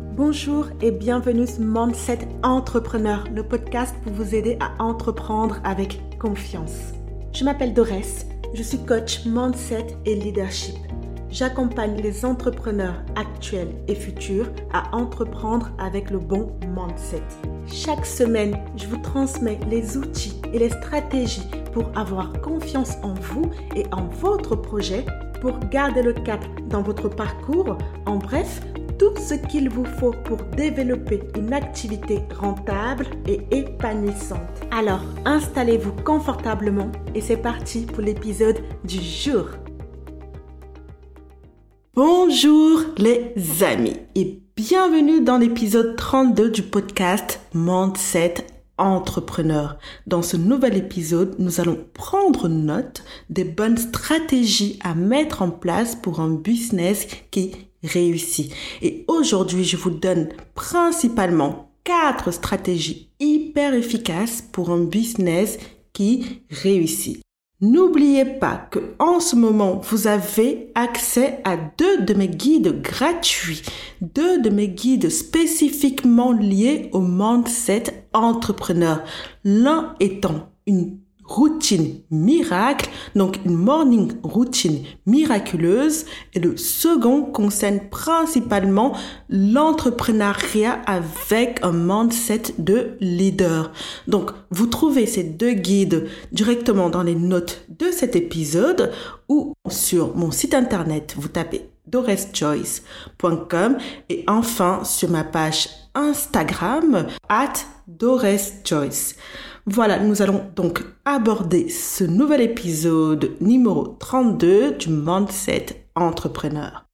Bonjour et bienvenue sur Mindset Entrepreneur, le podcast pour vous aider à entreprendre avec confiance. Je m'appelle Dorès, je suis coach Mindset et Leadership. J'accompagne les entrepreneurs actuels et futurs à entreprendre avec le bon mindset. Chaque semaine, je vous transmets les outils et les stratégies pour avoir confiance en vous et en votre projet, pour garder le cap dans votre parcours, en bref, tout ce qu'il vous faut pour développer une activité rentable et épanouissante. Alors, installez-vous confortablement et c'est parti pour l'épisode du jour. Bonjour les amis et bienvenue dans l'épisode 32 du podcast Mindset Entrepreneur. Dans ce nouvel épisode, nous allons prendre note des bonnes stratégies à mettre en place pour un business qui réussit. Et aujourd'hui, je vous donne principalement quatre stratégies hyper efficaces pour un business qui réussit. N'oubliez pas que en ce moment, vous avez accès à deux de mes guides gratuits, deux de mes guides spécifiquement liés au mindset entrepreneur. L'un étant une routine miracle, donc une morning routine miraculeuse. Et le second concerne principalement l'entrepreneuriat avec un mindset de leader. Donc, vous trouvez ces deux guides directement dans les notes de cet épisode ou sur mon site internet, vous tapez doreschoice.com et enfin sur ma page Instagram at doreschoice. Voilà, nous allons donc aborder ce nouvel épisode numéro 32 du Mindset Entrepreneur.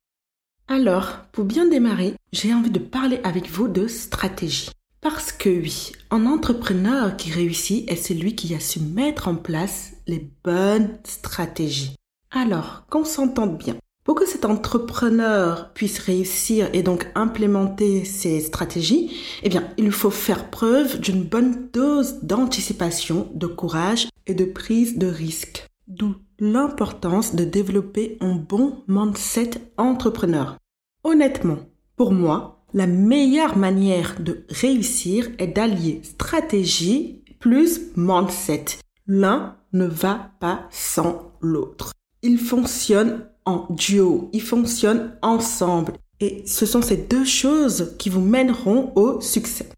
Alors, pour bien démarrer, j'ai envie de parler avec vous de stratégie. Parce que oui, un entrepreneur qui réussit est celui qui a su mettre en place les bonnes stratégies. Alors, qu'on s'entende bien. Pour que cet entrepreneur puisse réussir et donc implémenter ses stratégies, eh bien, il faut faire preuve d'une bonne dose d'anticipation, de courage et de prise de risque. D'où l'importance de développer un bon mindset entrepreneur. Honnêtement, pour moi, la meilleure manière de réussir est d'allier stratégie plus mindset. L'un ne va pas sans l'autre. Il fonctionne en duo, ils fonctionnent ensemble. Et ce sont ces deux choses qui vous mèneront au succès.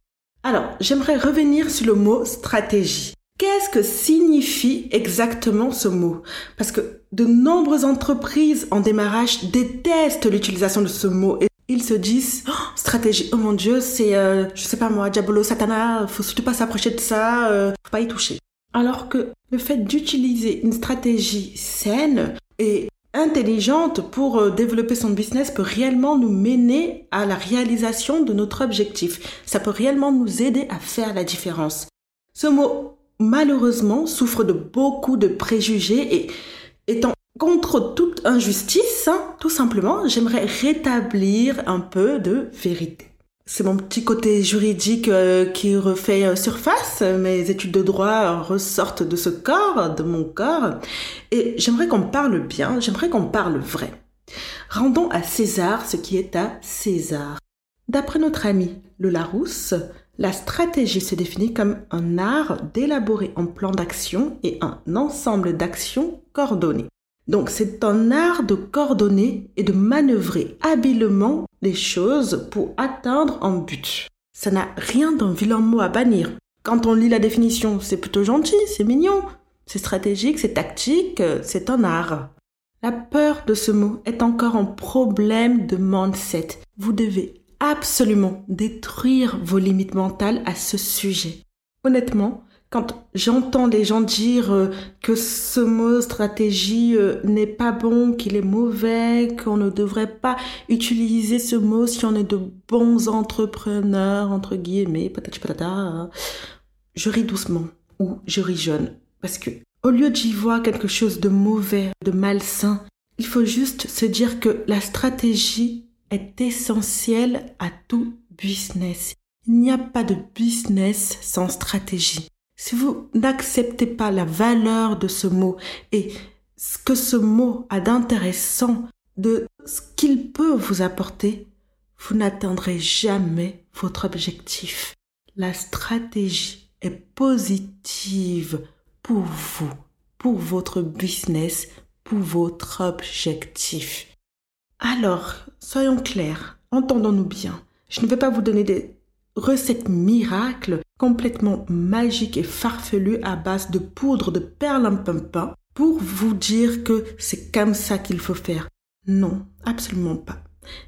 Alors, j'aimerais revenir sur le mot stratégie. Qu'est-ce que signifie exactement ce mot? Parce que de nombreuses entreprises en démarrage détestent l'utilisation de ce mot et ils se disent oh, stratégie. Oh mon dieu, c'est euh, je sais pas moi, diabolo, satana, faut surtout pas s'approcher de ça, euh, faut pas y toucher. Alors que le fait d'utiliser une stratégie saine et intelligente pour euh, développer son business peut réellement nous mener à la réalisation de notre objectif. Ça peut réellement nous aider à faire la différence. Ce mot, malheureusement, souffre de beaucoup de préjugés et étant contre toute injustice, hein, tout simplement, j'aimerais rétablir un peu de vérité c'est mon petit côté juridique euh, qui refait euh, surface. Mes études de droit ressortent de ce corps, de mon corps. Et j'aimerais qu'on parle bien, j'aimerais qu'on parle vrai. Rendons à César ce qui est à César. D'après notre ami le Larousse, la stratégie se définit comme un art d'élaborer un plan d'action et un ensemble d'actions coordonnées. Donc c'est un art de coordonner et de manœuvrer habilement les choses pour atteindre un but. Ça n'a rien d'un vilain mot à bannir. Quand on lit la définition, c'est plutôt gentil, c'est mignon, c'est stratégique, c'est tactique, c'est un art. La peur de ce mot est encore un problème de mindset. Vous devez absolument détruire vos limites mentales à ce sujet. Honnêtement, quand j'entends les gens dire euh, que ce mot stratégie euh, n'est pas bon, qu'il est mauvais, qu'on ne devrait pas utiliser ce mot si on est de bons entrepreneurs, entre guillemets, patati je ris doucement ou je ris jeune. Parce que, au lieu d'y voir quelque chose de mauvais, de malsain, il faut juste se dire que la stratégie est essentielle à tout business. Il n'y a pas de business sans stratégie. Si vous n'acceptez pas la valeur de ce mot et ce que ce mot a d'intéressant, de ce qu'il peut vous apporter, vous n'atteindrez jamais votre objectif. La stratégie est positive pour vous, pour votre business, pour votre objectif. Alors, soyons clairs, entendons-nous bien. Je ne vais pas vous donner des recettes miracles complètement magiques et farfelues à base de poudre de perlimpinpin pour vous dire que c'est comme ça qu'il faut faire. Non, absolument pas.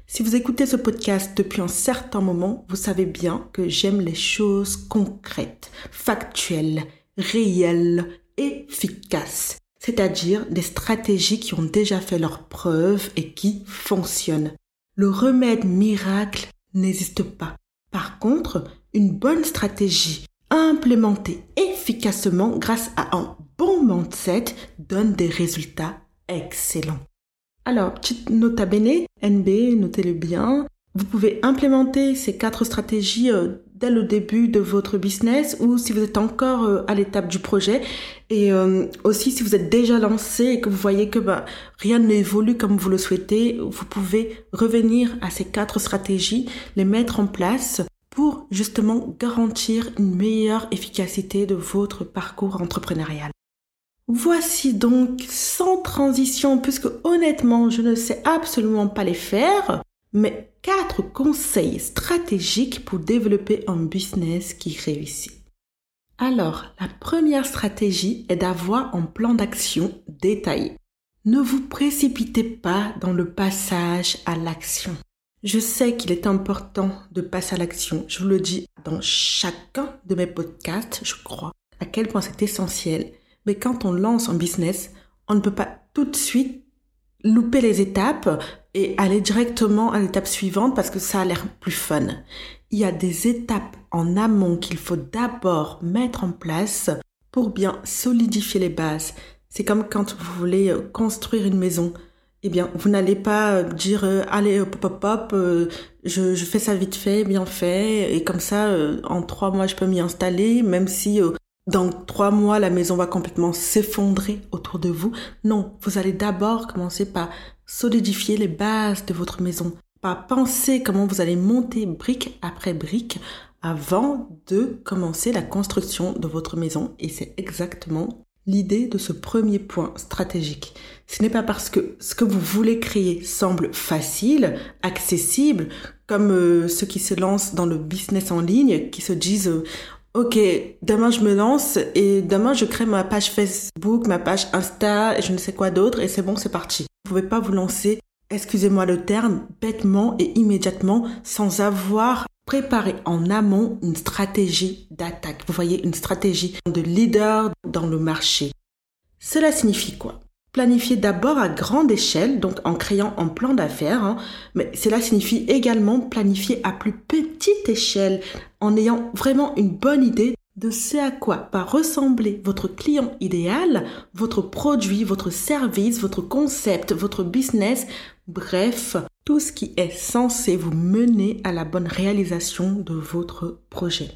Si vous écoutez ce podcast depuis un certain moment, vous savez bien que j'aime les choses concrètes, factuelles, réelles, efficaces. C'est-à-dire des stratégies qui ont déjà fait leurs preuves et qui fonctionnent. Le remède miracle n'existe pas. Par contre, une bonne stratégie implémentée efficacement grâce à un bon mindset donne des résultats excellents. Alors, petite nota bene, NB, notez-le bien. Vous pouvez implémenter ces quatre stratégies euh, dès le début de votre business ou si vous êtes encore euh, à l'étape du projet et euh, aussi si vous êtes déjà lancé et que vous voyez que bah, rien n'évolue comme vous le souhaitez, vous pouvez revenir à ces quatre stratégies, les mettre en place justement garantir une meilleure efficacité de votre parcours entrepreneurial. Voici donc sans transition, puisque honnêtement, je ne sais absolument pas les faire, mais quatre conseils stratégiques pour développer un business qui réussit. Alors, la première stratégie est d'avoir un plan d'action détaillé. Ne vous précipitez pas dans le passage à l'action. Je sais qu'il est important de passer à l'action. Je vous le dis dans chacun de mes podcasts, je crois, à quel point c'est essentiel. Mais quand on lance un business, on ne peut pas tout de suite louper les étapes et aller directement à l'étape suivante parce que ça a l'air plus fun. Il y a des étapes en amont qu'il faut d'abord mettre en place pour bien solidifier les bases. C'est comme quand vous voulez construire une maison. Eh bien, vous n'allez pas euh, dire euh, allez hop hop hop, je, je, fais ça vite fait, bien fait, et comme ça en trois mois je peux m'y installer, même si dans trois mois, la maison va complètement s'effondrer autour de vous. Non, vous allez d'abord commencer par solidifier les bases de votre maison, par penser comment vous allez monter brique après brique avant de commencer la construction de votre maison. Et c'est exactement l'idée de ce premier point stratégique. Ce n'est pas parce que ce que vous voulez créer semble facile, accessible, comme euh, ceux qui se lancent dans le business en ligne, qui se disent euh, Ok, demain je me lance et demain je crée ma page Facebook, ma page Insta et je ne sais quoi d'autre et c'est bon, c'est parti. Vous pouvez pas vous lancer, excusez-moi le terme, bêtement et immédiatement sans avoir préparé en amont une stratégie d'attaque. Vous voyez, une stratégie de leader dans le marché. Cela signifie quoi? Planifier d'abord à grande échelle, donc en créant un plan d'affaires, hein, mais cela signifie également planifier à plus petite échelle, en ayant vraiment une bonne idée de ce à quoi va ressembler votre client idéal, votre produit, votre service, votre concept, votre business, bref, tout ce qui est censé vous mener à la bonne réalisation de votre projet.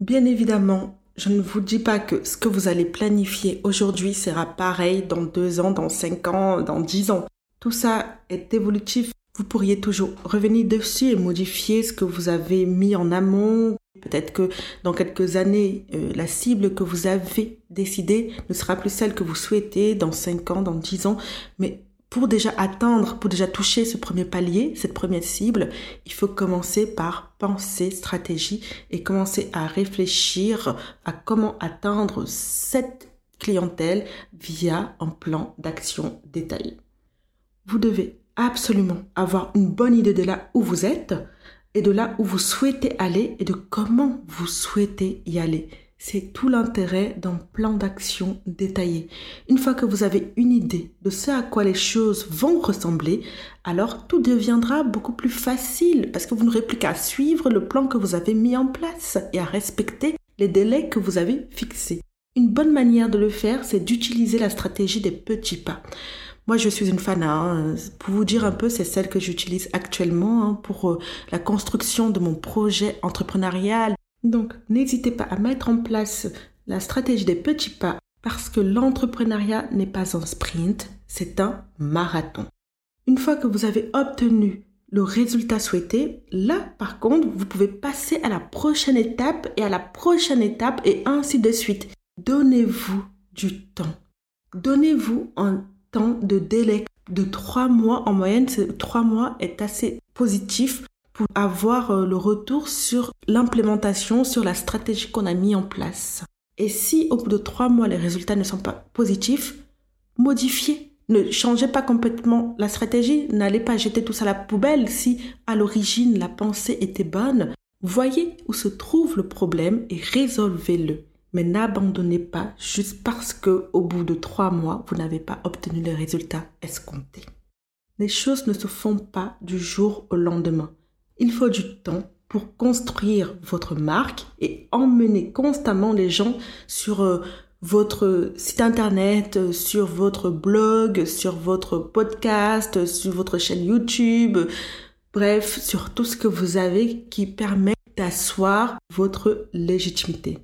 Bien évidemment, je ne vous dis pas que ce que vous allez planifier aujourd'hui sera pareil dans deux ans, dans cinq ans, dans dix ans. Tout ça est évolutif. Vous pourriez toujours revenir dessus et modifier ce que vous avez mis en amont. Peut-être que dans quelques années, euh, la cible que vous avez décidée ne sera plus celle que vous souhaitez dans cinq ans, dans dix ans. Mais pour déjà atteindre, pour déjà toucher ce premier palier, cette première cible, il faut commencer par penser stratégie et commencer à réfléchir à comment atteindre cette clientèle via un plan d'action détaillé. Vous devez absolument avoir une bonne idée de là où vous êtes et de là où vous souhaitez aller et de comment vous souhaitez y aller. C'est tout l'intérêt d'un plan d'action détaillé. Une fois que vous avez une idée de ce à quoi les choses vont ressembler, alors tout deviendra beaucoup plus facile parce que vous n'aurez plus qu'à suivre le plan que vous avez mis en place et à respecter les délais que vous avez fixés. Une bonne manière de le faire, c'est d'utiliser la stratégie des petits pas. Moi, je suis une fan. Hein. Pour vous dire un peu, c'est celle que j'utilise actuellement hein, pour euh, la construction de mon projet entrepreneurial donc, n'hésitez pas à mettre en place la stratégie des petits pas parce que l'entrepreneuriat n'est pas un sprint, c'est un marathon. Une fois que vous avez obtenu le résultat souhaité, là, par contre, vous pouvez passer à la prochaine étape et à la prochaine étape et ainsi de suite. Donnez-vous du temps. Donnez-vous un temps de délai de trois mois. En moyenne, trois mois est assez positif pour avoir euh, le retour sur l'implémentation, sur la stratégie qu'on a mis en place. Et si au bout de trois mois, les résultats ne sont pas positifs, modifiez ne changez pas complètement la stratégie, n'allez pas jeter tout ça à la poubelle si à l'origine la pensée était bonne. Voyez où se trouve le problème et résolvez-le. Mais n'abandonnez pas juste parce que au bout de trois mois, vous n'avez pas obtenu les résultats escomptés. Les choses ne se font pas du jour au lendemain. Il faut du temps pour construire votre marque et emmener constamment les gens sur euh, votre site internet, euh, sur votre blog, sur votre podcast, sur votre chaîne YouTube, bref, sur tout ce que vous avez qui permet d'asseoir votre légitimité.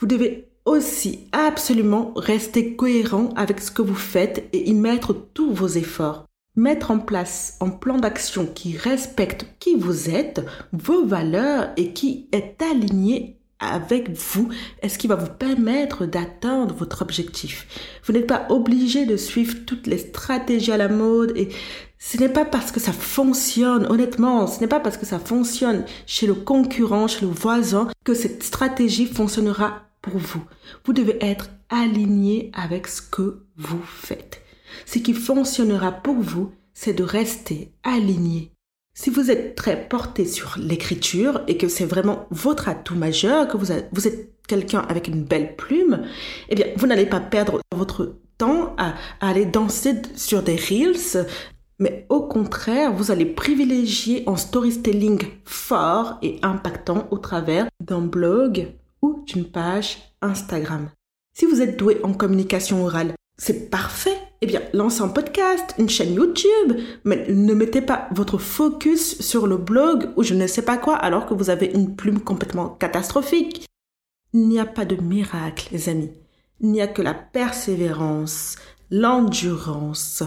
Vous devez aussi absolument rester cohérent avec ce que vous faites et y mettre tous vos efforts. Mettre en place un plan d'action qui respecte qui vous êtes, vos valeurs et qui est aligné avec vous est ce qui va vous permettre d'atteindre votre objectif? Vous n'êtes pas obligé de suivre toutes les stratégies à la mode et ce n'est pas parce que ça fonctionne, honnêtement, ce n'est pas parce que ça fonctionne chez le concurrent, chez le voisin, que cette stratégie fonctionnera pour vous. Vous devez être aligné avec ce que vous faites. Ce qui fonctionnera pour vous, c'est de rester aligné si vous êtes très porté sur l'écriture et que c'est vraiment votre atout majeur, que vous, êtes quelqu'un avec une belle plume, eh bien, vous n'allez pas perdre votre temps à, aller danser sur des reels, mais au contraire, vous allez privilégier un storytelling fort et impactant au travers d'un blog ou d'une page Instagram. Si vous êtes doué en communication orale, c'est parfait eh bien, lancez un podcast, une chaîne YouTube, mais ne mettez pas votre focus sur le blog ou je ne sais pas quoi alors que vous avez une plume complètement catastrophique. Il n'y a pas de miracle, les amis. Il n'y a que la persévérance, l'endurance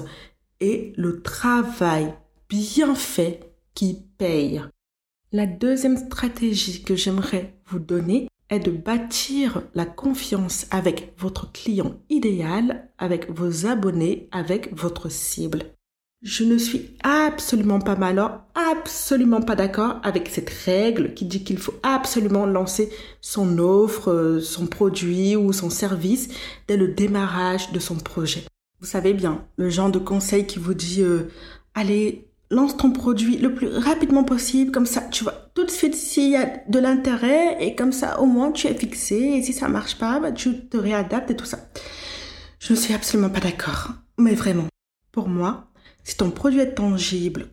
et le travail bien fait qui paye. La deuxième stratégie que j'aimerais vous donner, est de bâtir la confiance avec votre client idéal, avec vos abonnés, avec votre cible. Je ne suis absolument pas malin, absolument pas d'accord avec cette règle qui dit qu'il faut absolument lancer son offre, son produit ou son service dès le démarrage de son projet. Vous savez bien, le genre de conseil qui vous dit euh, allez, lance ton produit le plus rapidement possible, comme ça tu vois tout de suite s'il y a de l'intérêt et comme ça au moins tu es fixé et si ça marche pas, bah, tu te réadaptes et tout ça. Je ne suis absolument pas d'accord, mais vraiment. Pour moi, si ton produit est tangible,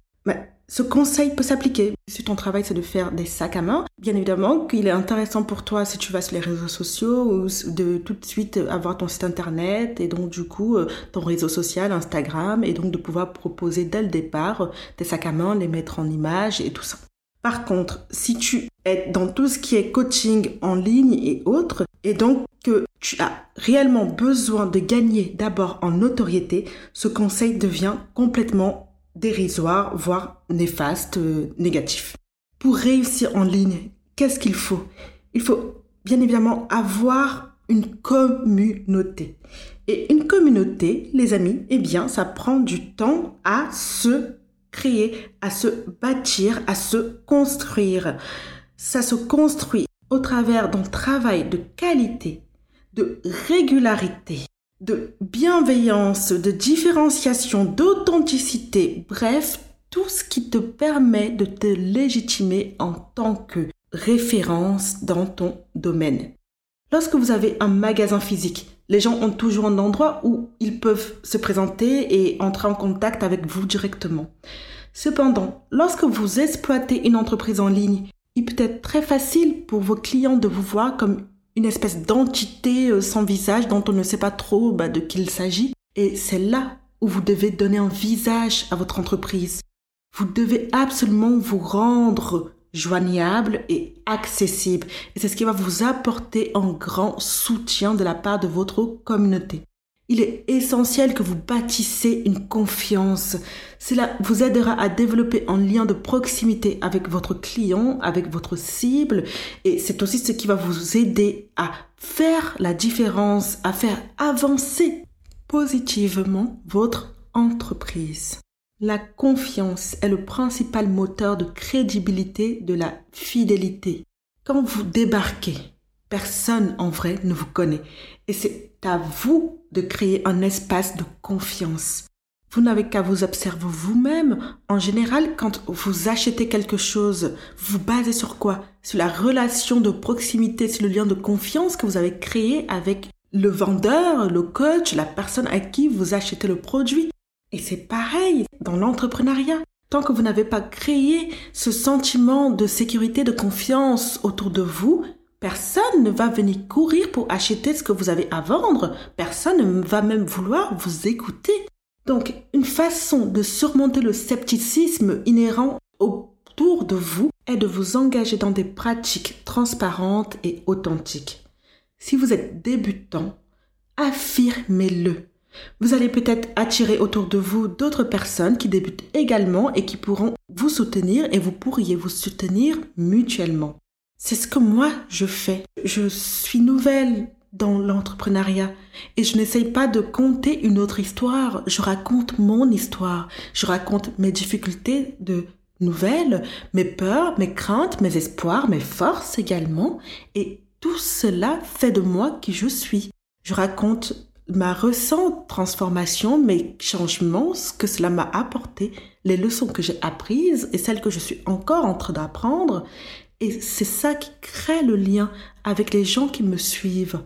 ce conseil peut s'appliquer. Si ton travail c'est de faire des sacs à main, bien évidemment qu'il est intéressant pour toi si tu vas sur les réseaux sociaux ou de tout de suite avoir ton site internet et donc du coup euh, ton réseau social, Instagram et donc de pouvoir proposer dès le départ des sacs à main, les mettre en image et tout ça. Par contre, si tu es dans tout ce qui est coaching en ligne et autres, et donc que tu as réellement besoin de gagner d'abord en notoriété, ce conseil devient complètement dérisoire, voire néfaste, euh, négatif. Pour réussir en ligne, qu'est-ce qu'il faut? Il faut bien évidemment avoir une communauté. Et une communauté, les amis, eh bien, ça prend du temps à se créer, à se bâtir, à se construire. Ça se construit au travers d'un travail de qualité, de régularité, de bienveillance, de différenciation, d'authenticité, bref, tout ce qui te permet de te légitimer en tant que référence dans ton domaine. Lorsque vous avez un magasin physique, les gens ont toujours un endroit où ils peuvent se présenter et entrer en contact avec vous directement. Cependant, lorsque vous exploitez une entreprise en ligne, il peut être très facile pour vos clients de vous voir comme une espèce d'entité euh, sans visage dont on ne sait pas trop bah, de qui il s'agit. Et c'est là où vous devez donner un visage à votre entreprise. Vous devez absolument vous rendre joignable et accessible. Et c'est ce qui va vous apporter un grand soutien de la part de votre communauté. Il est essentiel que vous bâtissez une confiance. Cela vous aidera à développer un lien de proximité avec votre client, avec votre cible, et c'est aussi ce qui va vous aider à faire la différence, à faire avancer positivement votre entreprise. La confiance est le principal moteur de crédibilité de la fidélité. Quand vous débarquez, personne en vrai ne vous connaît et c'est à vous de créer un espace de confiance. Vous n'avez qu'à vous observer vous-même. En général, quand vous achetez quelque chose, vous basez sur quoi? Sur la relation de proximité, sur le lien de confiance que vous avez créé avec le vendeur, le coach, la personne à qui vous achetez le produit. Et c'est pareil dans l'entrepreneuriat. Tant que vous n'avez pas créé ce sentiment de sécurité, de confiance autour de vous, personne ne va venir courir pour acheter ce que vous avez à vendre. Personne ne va même vouloir vous écouter. Donc, une façon de surmonter le scepticisme inhérent autour de vous est de vous engager dans des pratiques transparentes et authentiques. Si vous êtes débutant, affirmez-le. Vous allez peut-être attirer autour de vous d'autres personnes qui débutent également et qui pourront vous soutenir et vous pourriez vous soutenir mutuellement. C'est ce que moi je fais. Je suis nouvelle dans l'entrepreneuriat et je n'essaye pas de conter une autre histoire. Je raconte mon histoire. Je raconte mes difficultés de nouvelles, mes peurs, mes craintes, mes espoirs, mes forces également. Et tout cela fait de moi qui je suis. Je raconte ma récente transformation, mes changements, ce que cela m'a apporté, les leçons que j'ai apprises et celles que je suis encore en train d'apprendre. Et c'est ça qui crée le lien avec les gens qui me suivent.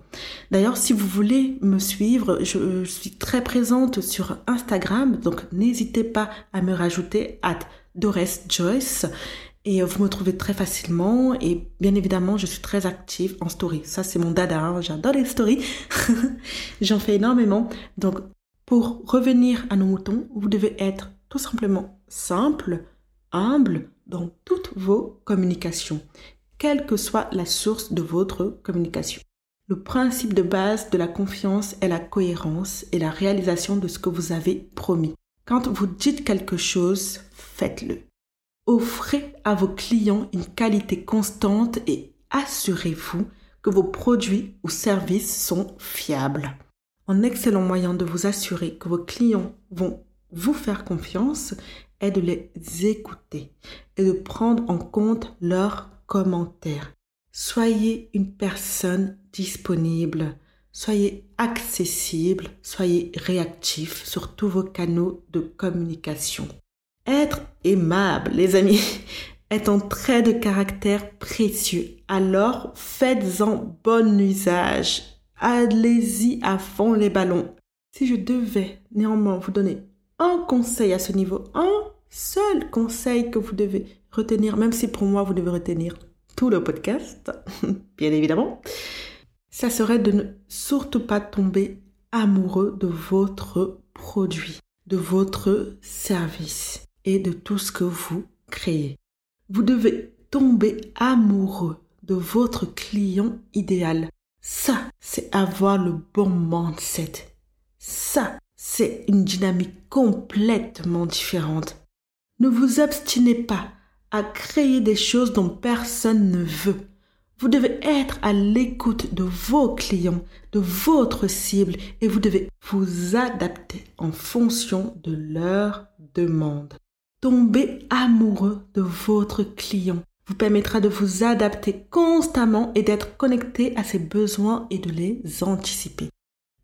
D'ailleurs, si vous voulez me suivre, je, suis très présente sur Instagram, donc n'hésitez pas à me rajouter at Doris Joyce. Et vous me trouvez très facilement. Et bien évidemment, je suis très active en story. Ça, c'est mon dada. Hein. J'adore les stories. J'en fais énormément. Donc, pour revenir à nos moutons, vous devez être tout simplement simple, humble dans toutes vos communications, quelle que soit la source de votre communication. Le principe de base de la confiance est la cohérence et la réalisation de ce que vous avez promis. Quand vous dites quelque chose, faites-le. Offrez à vos clients une qualité constante et assurez-vous que vos produits ou services sont fiables. Un excellent moyen de vous assurer que vos clients vont vous faire confiance est de les écouter et de prendre en compte leurs commentaires. Soyez une personne disponible, soyez accessible, soyez réactif sur tous vos canaux de communication. Être aimable, les amis, est un trait de caractère précieux. Alors faites-en bon usage. Allez-y à fond les ballons. Si je devais néanmoins vous donner un conseil à ce niveau, un seul conseil que vous devez retenir, même si pour moi vous devez retenir tout le podcast, bien évidemment, ça serait de ne surtout pas tomber amoureux de votre produit, de votre service et de tout ce que vous créez. Vous devez tomber amoureux de votre client idéal. Ça, c'est avoir le bon mindset. Ça, c'est une dynamique complètement différente. Ne vous obstinez pas à créer des choses dont personne ne veut. Vous devez être à l'écoute de vos clients, de votre cible, et vous devez vous adapter en fonction de leurs demandes. Tomber amoureux de votre client vous permettra de vous adapter constamment et d'être connecté à ses besoins et de les anticiper.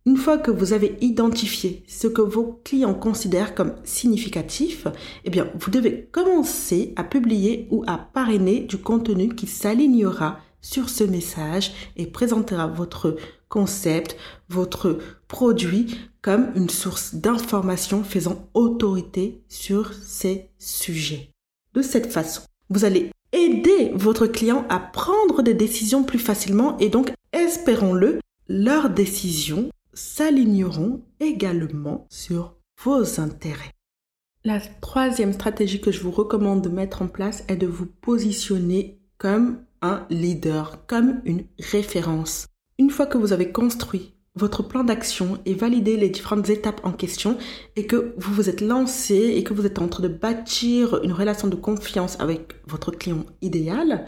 Une fois que vous avez identifié ce que vos clients considèrent comme significatif, eh bien, vous devez commencer à publier ou à parrainer du contenu qui s'alignera sur ce message et présentera votre concept, votre produit comme une source d'information faisant autorité sur ces sujets. De cette façon, vous allez aider votre client à prendre des décisions plus facilement et donc, espérons-le, leurs décisions s'aligneront également sur vos intérêts. La troisième stratégie que je vous recommande de mettre en place est de vous positionner comme un leader, comme une référence. Une fois que vous avez construit votre plan d'action et valider les différentes étapes en question et que vous vous êtes lancé et que vous êtes en train de bâtir une relation de confiance avec votre client idéal,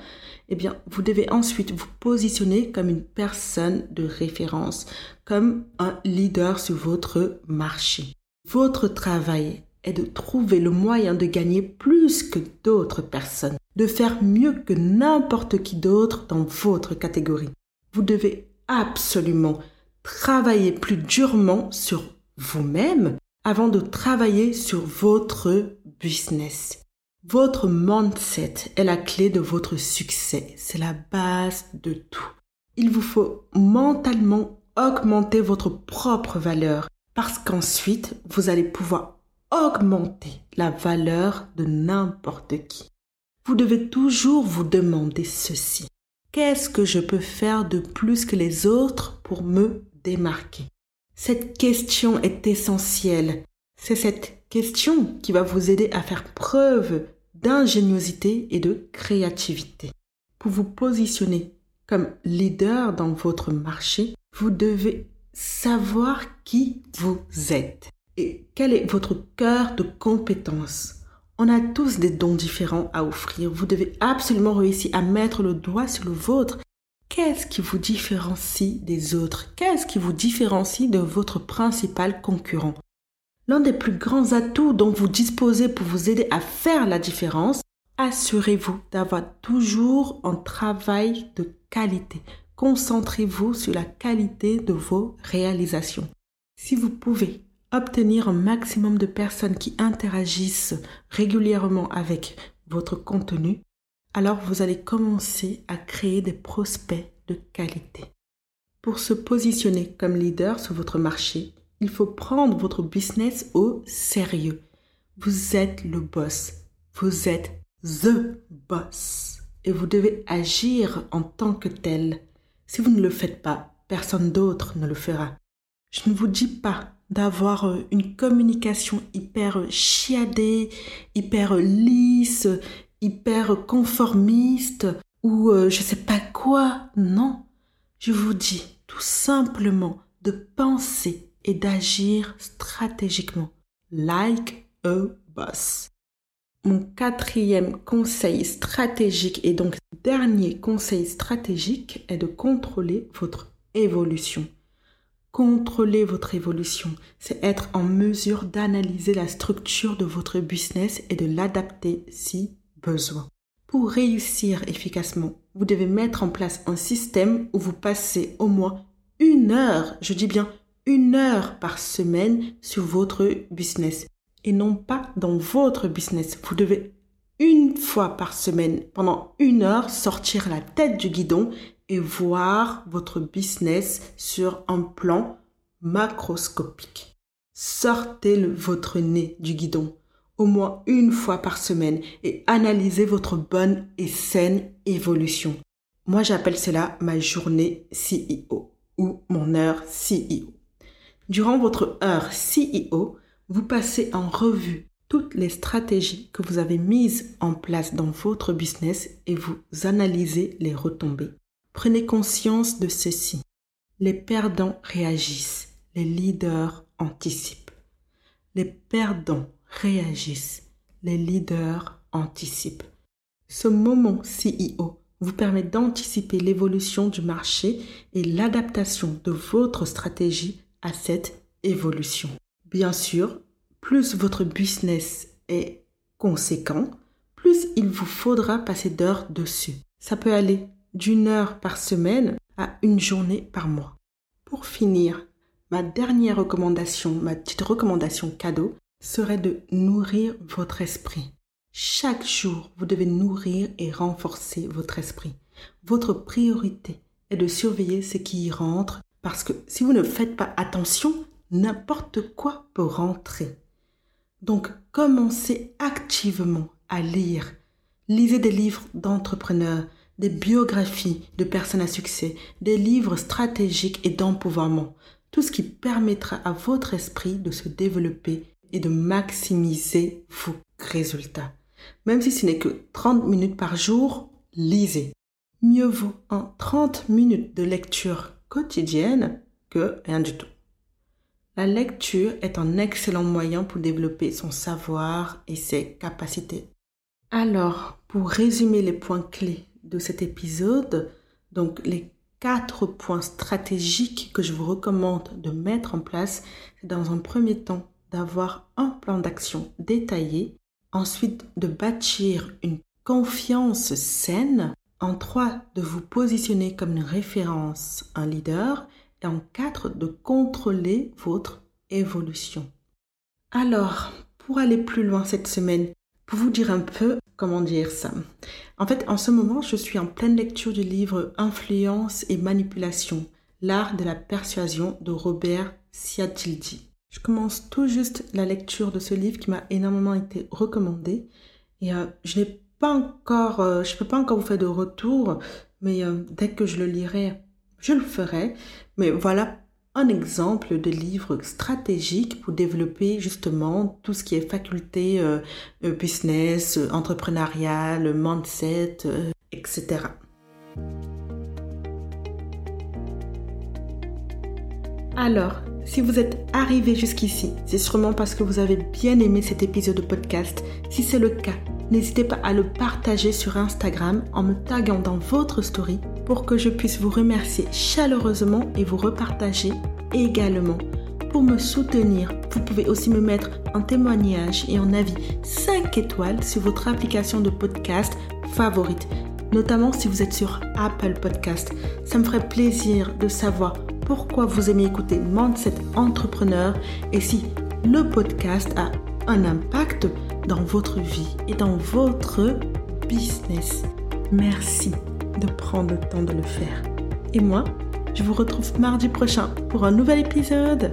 eh bien, vous devez ensuite vous positionner comme une personne de référence, comme un leader sur votre marché. Votre travail est de trouver le moyen de gagner plus que d'autres personnes, de faire mieux que n'importe qui d'autre dans votre catégorie. Vous devez absolument travailler plus durement sur vous-même avant de travailler sur votre business. Votre mindset est la clé de votre succès. C'est la base de tout. Il vous faut mentalement augmenter votre propre valeur parce qu'ensuite, vous allez pouvoir augmenter la valeur de n'importe qui. Vous devez toujours vous demander ceci. Qu'est-ce que je peux faire de plus que les autres pour me démarquer? Cette question est essentielle. C'est cette question qui va vous aider à faire preuve d'ingéniosité et de créativité. Pour vous positionner comme leader dans votre marché, vous devez savoir qui vous êtes et quel est votre cœur de compétence. On a tous des dons différents à offrir. Vous devez absolument réussir à mettre le doigt sur le vôtre Qu'est-ce qui vous différencie des autres? Qu'est-ce qui vous différencie de votre principal concurrent? L'un des plus grands atouts dont vous disposez pour vous aider à faire la différence, assurez-vous d'avoir toujours un travail de qualité. Concentrez-vous sur la qualité de vos réalisations. Si vous pouvez obtenir un maximum de personnes qui interagissent régulièrement avec votre contenu, alors vous allez commencer à créer des prospects de qualité. Pour se positionner comme leader sur votre marché, il faut prendre votre business au sérieux. Vous êtes le boss. Vous êtes the boss. Et vous devez agir en tant que tel. Si vous ne le faites pas, personne d'autre ne le fera. Je ne vous dis pas d'avoir euh, une communication hyper chiadée, hyper lisse, hyper conformiste ou euh, je sais pas quoi. Non, je vous dis tout simplement de penser et d'agir stratégiquement, like a boss. Mon quatrième conseil stratégique et donc dernier conseil stratégique est de contrôler votre évolution. Contrôler votre évolution, c'est être en mesure d'analyser la structure de votre business et de l'adapter si besoin. Pour réussir efficacement, vous devez mettre en place un système où vous passez au moins une heure, je dis bien une heure par semaine sur votre business et non pas dans votre business. Vous devez une fois par semaine, pendant une heure, sortir la tête du guidon et voir votre business sur un plan macroscopique. Sortez votre nez du guidon au moins une fois par semaine et analysez votre bonne et saine évolution. Moi, j'appelle cela ma journée CEO ou mon heure CEO. Durant votre heure CEO, vous passez en revue toutes les stratégies que vous avez mises en place dans votre business et vous analysez les retombées. Prenez conscience de ceci. Les perdants réagissent, les leaders anticipent. Les perdants réagissent, les leaders anticipent. Ce moment CEO vous permet d'anticiper l'évolution du marché et l'adaptation de votre stratégie à cette évolution. Bien sûr, plus votre business est conséquent, plus il vous faudra passer d'heures dessus. Ça peut aller d'une heure par semaine à une journée par mois. Pour finir, ma dernière recommandation, ma petite recommandation cadeau, serait de nourrir votre esprit. Chaque jour, vous devez nourrir et renforcer votre esprit. Votre priorité est de surveiller ce qui y rentre parce que si vous ne faites pas attention, n'importe quoi peut rentrer. Donc, commencez activement à lire. Lisez des livres d'entrepreneurs, des biographies de personnes à succès, des livres stratégiques et d'empouvoirment. Tout ce qui permettra à votre esprit de se développer et de maximiser vos résultats. Même si ce n'est que 30 minutes par jour, lisez. Mieux vaut en 30 minutes de lecture quotidienne que rien du tout. La lecture est un excellent moyen pour développer son savoir et ses capacités. Alors, pour résumer les points clés de cet épisode, donc les quatre points stratégiques que je vous recommande de mettre en place, c'est dans un premier temps d'avoir un plan d'action détaillé, ensuite de bâtir une confiance saine, en trois de vous positionner comme une référence, un leader, et en quatre de contrôler votre évolution. Alors, pour aller plus loin cette semaine, pour vous dire un peu comment dire ça. En fait, en ce moment, je suis en pleine lecture du livre Influence et manipulation, l'art de la persuasion de Robert Cialdini. Je commence tout juste la lecture de ce livre qui m'a énormément été recommandé et euh, je n'ai pas encore, euh, je peux pas encore vous faire de retour, mais euh, dès que je le lirai, je le ferai. Mais voilà un exemple de livre stratégique pour développer justement tout ce qui est faculté euh, business, entrepreneurial, mindset, etc. Alors, si vous êtes arrivé jusqu'ici, c'est sûrement parce que vous avez bien aimé cet épisode de podcast. Si c'est le cas, n'hésitez pas à le partager sur Instagram en me taguant dans votre story pour que je puisse vous remercier chaleureusement et vous repartager également. Pour me soutenir, vous pouvez aussi me mettre un témoignage et un avis 5 étoiles sur votre application de podcast favorite, notamment si vous êtes sur Apple Podcast. Ça me ferait plaisir de savoir pourquoi vous aimez écouter Mindset Entrepreneur et si le podcast a un impact dans votre vie et dans votre business. Merci de prendre le temps de le faire. Et moi, je vous retrouve mardi prochain pour un nouvel épisode.